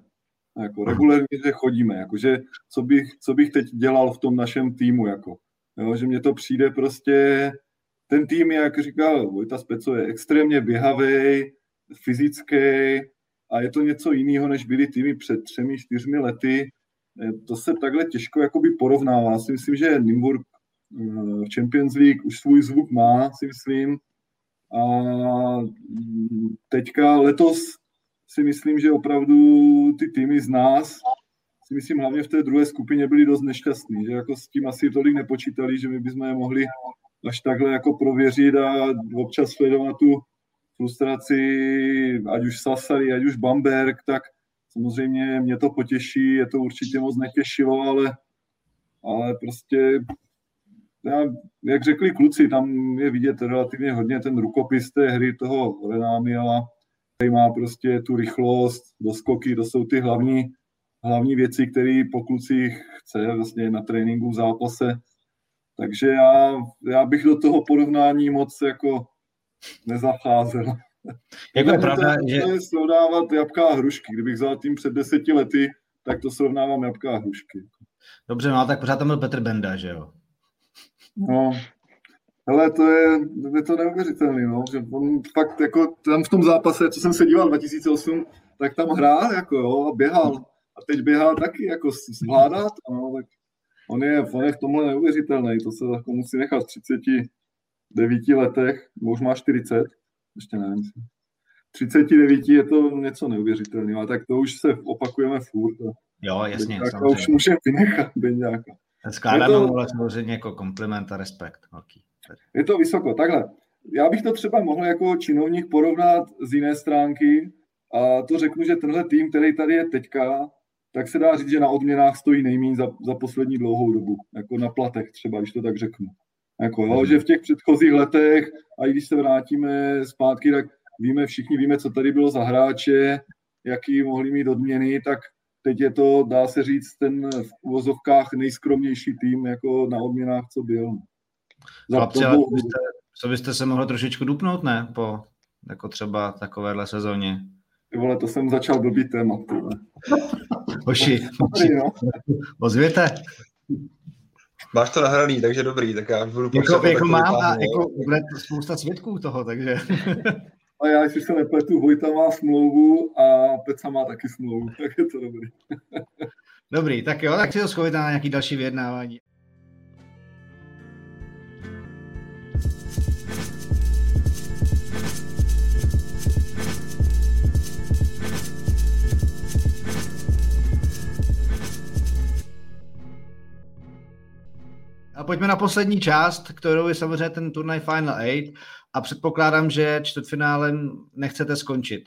Jako regulérně, že chodíme. Jako, že co, bych, co bych teď dělal v tom našem týmu. Jako. Jo, že mně to přijde prostě... Ten tým, jak říkal Vojta Speco, je extrémně běhavý, fyzický a je to něco jiného, než byly týmy před třemi, čtyřmi lety. To se takhle těžko jakoby porovnává. Já si myslím, že Nimburg eh, v Champions League už svůj zvuk má, si myslím, a teďka letos si myslím, že opravdu ty týmy z nás, si myslím hlavně v té druhé skupině byli dost nešťastní, že jako s tím asi tolik nepočítali, že my bychom je mohli až takhle jako prověřit a občas sledovat tu frustraci, ať už Sasari, ať už Bamberg, tak samozřejmě mě to potěší, je to určitě moc netěšilo, ale, ale prostě já, jak řekli kluci, tam je vidět relativně hodně ten rukopis té hry toho Renámiela, který má prostě tu rychlost, doskoky, to jsou ty hlavní, hlavní věci, které po klucích chce vlastně na tréninku v zápase. Takže já, já bych do toho porovnání moc jako nezacházel. Jako je pravda, to, že... Je srovnávat jabka a hrušky. Kdybych vzal tým před deseti lety, tak to srovnávám jabka a hrušky. Dobře, no tak pořád tam byl Petr Benda, že jo? No, ale to je, je to neuvěřitelný, no, že on fakt jako tam v tom zápase, co jsem se díval 2008, tak tam hrál jako jo, a běhal. A teď běhá taky jako zvládat, no, tak on je, on je v tomhle neuvěřitelný, to se jako musí nechat v 39 letech, už má 40, ještě nevím. 39 je to něco neuvěřitelného, a tak to už se opakujeme furt. Jo, jasně. Tak už můžeme vynechat Benďáka. Skládáme to... mu samozřejmě jako kompliment a respekt. Velký. Je to vysoko. Takhle. Já bych to třeba mohl jako činovník porovnat z jiné stránky a to řeknu, že tenhle tým, který tady je teďka, tak se dá říct, že na odměnách stojí nejméně za, za poslední dlouhou dobu. Jako na platech třeba, když to tak řeknu. Jako, jo, že v těch předchozích letech, a i když se vrátíme zpátky, tak víme, všichni víme, co tady bylo za hráče, jaký mohli mít odměny, tak teď je to, dá se říct, ten v uvozovkách nejskromnější tým jako na odměnách, co byl. Chlapci, ale byste, co byste se mohli trošičku dupnout, ne? Po jako třeba takovéhle sezóně. Ty vole, to jsem začal blbý témat. Hoši, hoši. No. ozvěte. Máš to nahraný, takže dobrý, tak já budu jako, jako mám a jako bude spousta svědků toho, takže... A já, si se nepletu, Vojta má smlouvu a Peca má taky smlouvu, tak je to dobrý. dobrý, tak jo, tak si to schovit na nějaký další vyjednávání. A pojďme na poslední část, kterou je samozřejmě ten turnaj Final 8 a předpokládám, že čtvrtfinálem nechcete skončit,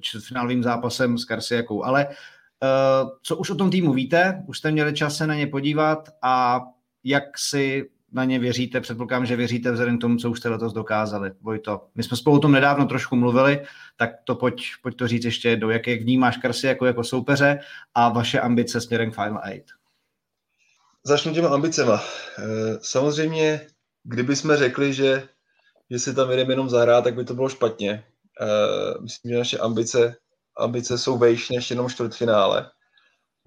čtvrtfinálovým zápasem s Karsiakou, ale uh, co už o tom týmu víte, už jste měli čas se na ně podívat a jak si na ně věříte, předpokládám, že věříte vzhledem k tomu, co už jste letos dokázali. Vojto, my jsme spolu o tom nedávno trošku mluvili, tak to pojď, pojď to říct ještě jednou, jak, jak vnímáš Karsi jako, jako soupeře a vaše ambice směrem k Final 8. Začnu těma ambicema. Eh, samozřejmě, kdyby jsme řekli, že, že si tam jdeme jenom zahrát, tak by to bylo špatně. Eh, myslím, že naše ambice, ambice jsou vejš než jenom čtvrtfinále,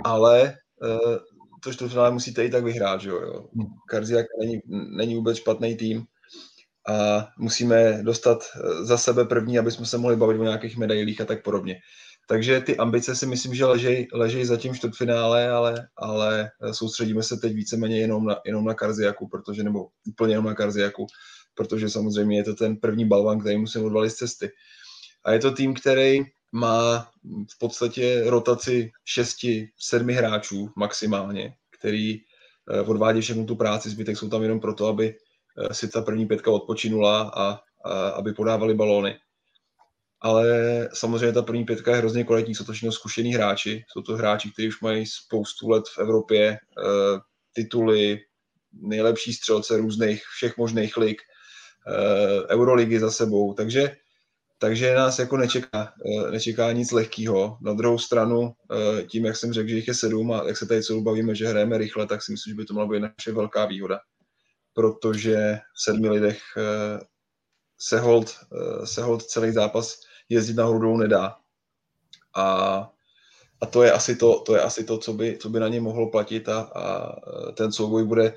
ale eh, to čtvrtfinále musíte i tak vyhrát, že jo. Karziak není, není vůbec špatný tým a musíme dostat za sebe první, aby jsme se mohli bavit o nějakých medailích a tak podobně. Takže ty ambice si myslím, že ležejí ležej za tím čtvrtfinále, ale, ale soustředíme se teď víceméně jenom na, jenom na Karziaku, protože, nebo úplně jenom na Karziaku, protože samozřejmě je to ten první balvan, který musím odvalit z cesty. A je to tým, který má v podstatě rotaci šesti, sedmi hráčů maximálně, který eh, odvádí všechnu tu práci, zbytek jsou tam jenom proto, aby eh, si ta první pětka odpočinula a, a aby podávali balóny ale samozřejmě ta první pětka je hrozně kvalitní, jsou to všechno zkušený hráči, jsou to hráči, kteří už mají spoustu let v Evropě, eh, tituly, nejlepší střelce různých, všech možných lig, eh, Euroligy za sebou, takže takže nás jako nečeká, eh, nečeká nic lehkého. Na druhou stranu, tím, jak jsem řekl, že jich je sedm a jak se tady celou bavíme, že hrajeme rychle, tak si myslím, že by to mohla být naše velká výhoda. Protože v sedmi lidech se hold, se hold celý zápas jezdit nahoru dolů nedá. A, a to je asi to, to, je asi to co, by, co by na ně mohlo platit a, a ten souboj bude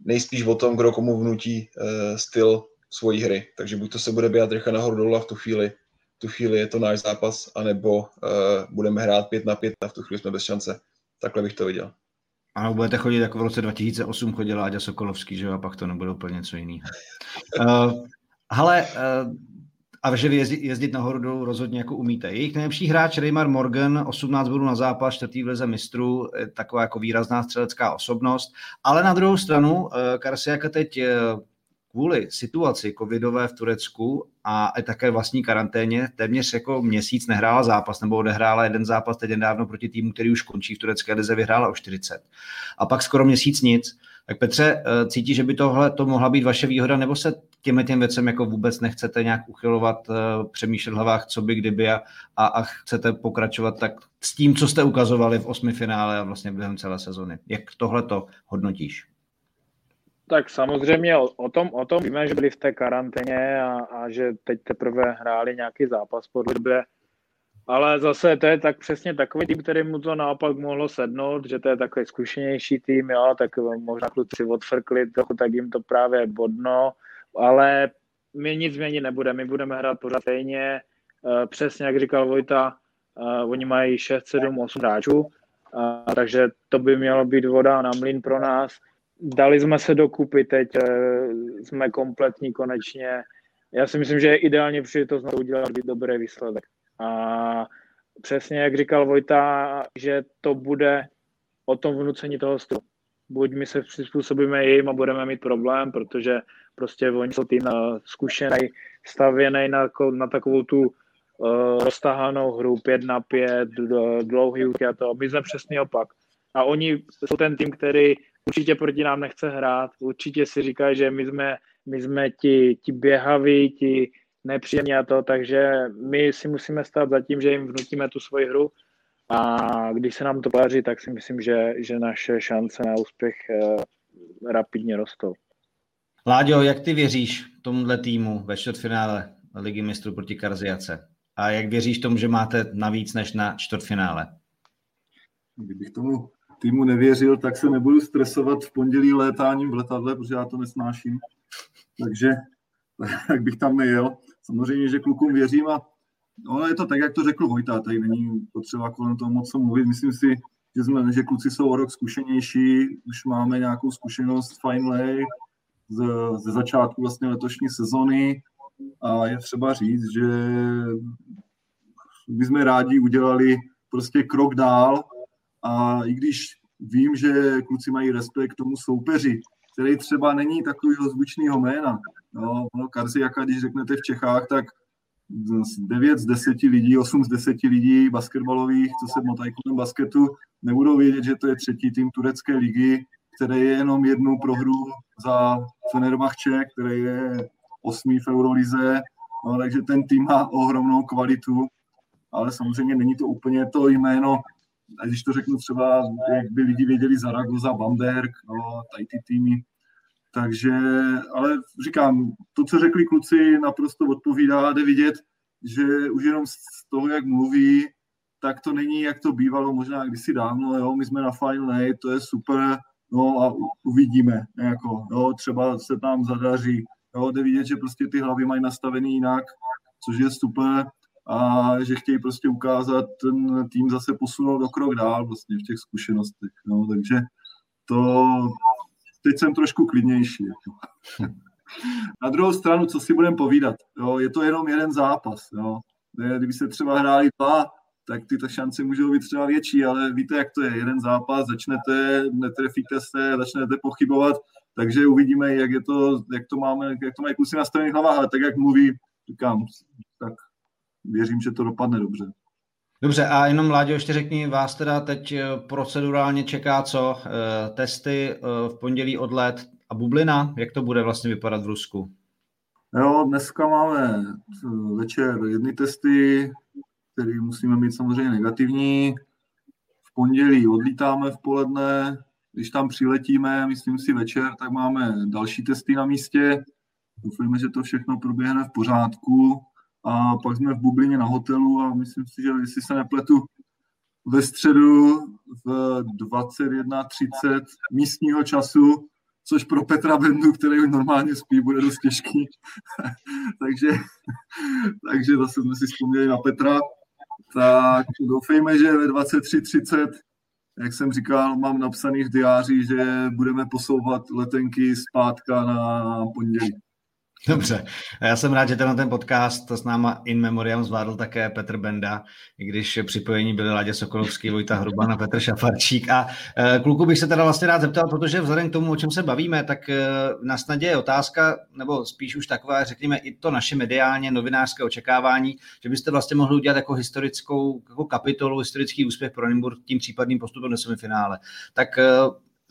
nejspíš o tom, kdo komu vnutí uh, styl svojí hry. Takže buď to se bude běhat rychle nahoru dolů a v tu chvíli, v tu chvíli je to náš zápas, anebo uh, budeme hrát pět na pět a v tu chvíli jsme bez šance. Takhle bych to viděl. Ano, budete chodit jako v roce 2008 chodil Áďa Sokolovský, že a pak to nebude úplně něco jiného. Uh, ale uh, a že jezdit, jezdit nahoru dolů rozhodně jako umíte. Jejich nejlepší hráč Raymar Morgan, 18 bodů na zápas, čtvrtý v lize mistrů, taková jako výrazná střelecká osobnost. Ale na druhou stranu, eh, Karsiaka teď eh, kvůli situaci covidové v Turecku a také vlastní karanténě téměř jako měsíc nehrála zápas, nebo odehrála jeden zápas teď nedávno proti týmu, který už končí v turecké lize, vyhrála o 40. A pak skoro měsíc nic. Tak Petře, eh, cítí, že by tohle to mohla být vaše výhoda, nebo se těmi těm věcem jako vůbec nechcete nějak uchylovat, eh, přemýšlet v hlavách, co by kdyby a, a, a chcete pokračovat tak s tím, co jste ukazovali v osmi finále a vlastně během celé sezony. Jak tohle to hodnotíš? Tak samozřejmě o, o, tom, o tom víme, že byli v té karanténě a, a že teď teprve hráli nějaký zápas po době. Ale zase to je tak přesně takový tým, který mu to naopak mohlo sednout, že to je takový zkušenější tým, jo, tak možná kluci odfrkli trochu, tak jim to právě bodno, ale my nic změnit nebudeme, my budeme hrát pořád stejně, uh, přesně jak říkal Vojta, uh, oni mají 6, 7, 8 hráčů, takže to by mělo být voda na mlín pro nás. Dali jsme se dokupy, teď jsme kompletní konečně. Já si myslím, že je ideálně příležitost na udělat dobrý výsledek. A přesně jak říkal Vojta, že to bude o tom vnucení toho stylu. Buď my se přizpůsobíme jim a budeme mít problém, protože prostě oni jsou tým zkušený, stavěný na, na takovou tu uh, roztahanou hru, pět na pět, dlouhý úky a to. My jsme přesný opak. A oni jsou ten tým, který určitě proti nám nechce hrát, určitě si říká, že my jsme, my jsme ti, ti běhaví, ti nepříjemní a to, takže my si musíme stát za tím, že jim vnutíme tu svoji hru a když se nám to podaří, tak si myslím, že, že naše šance na úspěch eh, rapidně rostou. Láďo, jak ty věříš tomuhle týmu ve čtvrtfinále Ligy mistrů proti Karziace? A jak věříš tomu, že máte navíc než na čtvrtfinále? Kdybych tomu týmu nevěřil, tak se nebudu stresovat v pondělí létáním v letadle, protože já to nesnáším. Takže tak bych tam nejel. Samozřejmě, že klukům věřím a no, je to tak, jak to řekl Vojta, tady není potřeba kolem toho moc mluvit. Myslím si, že, jsme, že kluci jsou o rok zkušenější, už máme nějakou zkušenost finally z, ze začátku vlastně letošní sezony a je třeba říct, že my jsme rádi udělali prostě krok dál a i když vím, že kluci mají respekt k tomu soupeři, který třeba není takového zvučného jména. No, no Karziaka, když řeknete v Čechách, tak 9 z 10 lidí, 8 z 10 lidí basketbalových, co se motají kolem basketu, nebudou vědět, že to je třetí tým turecké ligy, který je jenom jednu prohru za Fenerbahče, který je osmý v Eurolize, no, takže ten tým má ohromnou kvalitu, ale samozřejmě není to úplně to jméno, a když to řeknu třeba, jak by lidi věděli Zaragoza, Bamberg, no, tady ty týmy, takže, ale říkám, to, co řekli kluci, naprosto odpovídá, jde vidět, že už jenom z toho, jak mluví, tak to není, jak to bývalo možná kdysi dávno, jo, my jsme na Final Eight, to je super, no a uvidíme, jako, jo, třeba se tam zadaří, jo, jde vidět, že prostě ty hlavy mají nastavený jinak, což je super a že chtějí prostě ukázat ten tým zase posunout do krok dál vlastně v těch zkušenostech, no, takže to, teď jsem trošku klidnější. Jako. Na druhou stranu, co si budeme povídat, jo, je to jenom jeden zápas. Jo. Kdyby se třeba hráli dva, tak ty to šance můžou být třeba větší, ale víte, jak to je. Jeden zápas, začnete, netrefíte se, začnete pochybovat, takže uvidíme, jak, je to, jak to máme, jak to mají kusy nastavený hlava, ale tak, jak mluví, říkám, tak věřím, že to dopadne dobře. Dobře, a jenom Láďo, ještě řekni, vás teda teď eh, procedurálně čeká co? Eh, testy eh, v pondělí odlet a bublina? Jak to bude vlastně vypadat v Rusku? Jo, dneska máme večer jedny testy, které musíme mít samozřejmě negativní. V pondělí odlítáme v poledne, když tam přiletíme, myslím si večer, tak máme další testy na místě. Doufujeme, že to všechno proběhne v pořádku a pak jsme v bublině na hotelu a myslím si, že jestli se nepletu, ve středu v 21.30 místního času, což pro Petra Bendu, který normálně spí, bude dost těžký. takže, takže zase jsme si vzpomněli na Petra. Tak doufejme, že ve 23.30, jak jsem říkal, mám napsaný v diáři, že budeme posouvat letenky zpátka na pondělí. Dobře, já jsem rád, že ten, ten podcast s náma in memoriam zvládl také Petr Benda, i když připojení byly Ládě Sokolovský, Vojta Hruban a Petr Šafarčík. A e, kluku bych se teda vlastně rád zeptal, protože vzhledem k tomu, o čem se bavíme, tak e, na snadě je otázka, nebo spíš už taková, řekněme, i to naše mediálně novinářské očekávání, že byste vlastně mohli udělat jako historickou jako kapitolu, historický úspěch pro Nymburk tím případným postupem do semifinále. Tak e,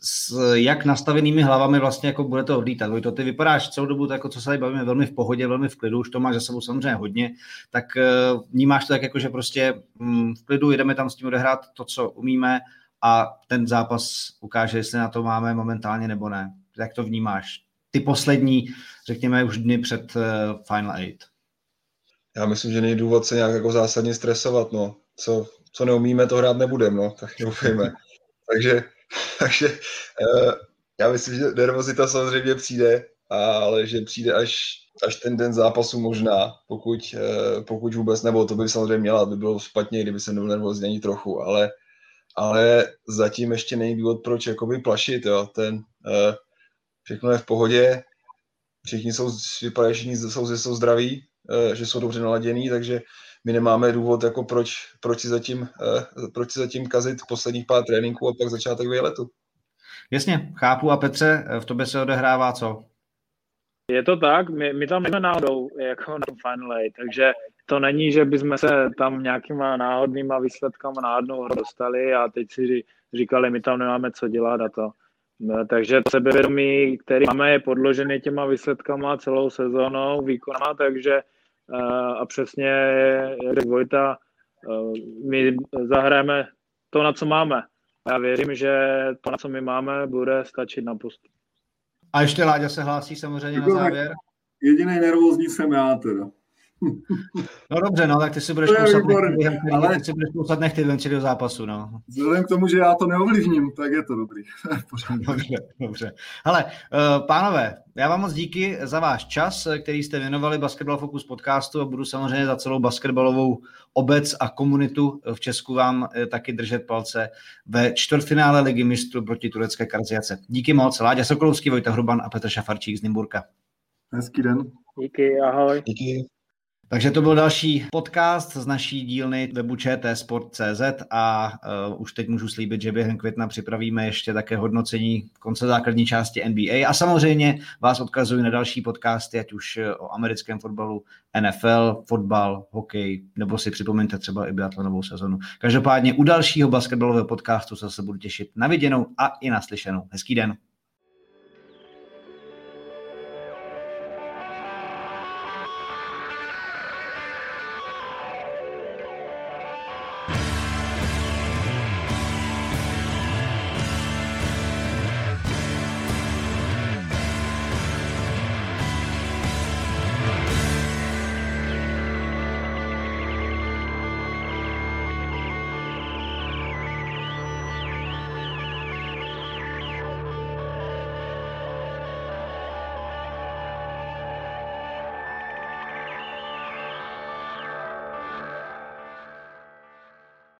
s jak nastavenými hlavami vlastně jako bude to odlítat. To ty vypadáš celou dobu, jako co se tady bavíme, velmi v pohodě, velmi v klidu, už to máš za sebou samozřejmě hodně, tak uh, vnímáš to tak jako, že prostě um, v klidu jdeme tam s tím odehrát to, co umíme a ten zápas ukáže, jestli na to máme momentálně nebo ne. Jak to vnímáš? Ty poslední, řekněme, už dny před uh, Final Eight. Já myslím, že není důvod se nějak jako zásadně stresovat, no. Co, co neumíme, to hrát nebudeme, no, tak doufejme. Takže Takže uh, já myslím, že nervozita samozřejmě přijde, ale že přijde až, až ten den zápasu možná, pokud, uh, pokud vůbec, nebo to by samozřejmě měla, by bylo špatně, kdyby jsem nebyl nervózní ani trochu, ale, ale zatím ještě není důvod, proč jakoby plašit, jo. Ten, uh, všechno je v pohodě, všichni jsou, vypadají, jsou, jsou zdraví, že jsou dobře naladění, takže my nemáme důvod, jako proč, proč, si zatím, eh, proč si zatím kazit posledních pár tréninků a pak začátek výletu. Jasně, chápu. A Petře, v tobě se odehrává co? Je to tak, my, my tam nejsme náhodou jako na Final Eight, takže to není, že bychom se tam nějakýma náhodnýma výsledkama na jednu hru dostali a teď si říkali, my tam nemáme co dělat a to. No, takže to sebevědomí, který máme, je podložený těma výsledkama celou sezónou, výkonama, takže a přesně, jak Vojta, my zahrajeme to, na co máme. Já věřím, že to, na co my máme, bude stačit na postup. A ještě Láďa se hlásí samozřejmě na závěr. Jediný nervózní jsem já teda. No dobře, no, tak ty si budeš kousat nechty, ale... ty si budeš kousat nechty venčit do zápasu, no. Vzhledem k tomu, že já to neovlivním, tak je to dobrý. dobře, dobře. Hele, uh, pánové, já vám moc díky za váš čas, který jste věnovali Basketball Focus podcastu a budu samozřejmě za celou basketbalovou obec a komunitu v Česku vám eh, taky držet palce ve čtvrtfinále ligy mistrů proti turecké Karziace. Díky moc, Láďa Sokolovský, Vojta Hruban a Petr Šafarčík z Nymburka. Hezký den. Díky, ahoj. Díky. Takže to byl další podcast z naší dílny webu Sport.cz a uh, už teď můžu slíbit, že během května připravíme ještě také hodnocení konce základní části NBA a samozřejmě vás odkazuji na další podcasty, ať už o americkém fotbalu, NFL, fotbal, hokej, nebo si připomeňte třeba i biatlonovou sezonu. Každopádně u dalšího basketbalového podcastu se zase budu těšit na viděnou a i naslyšenou. Hezký den.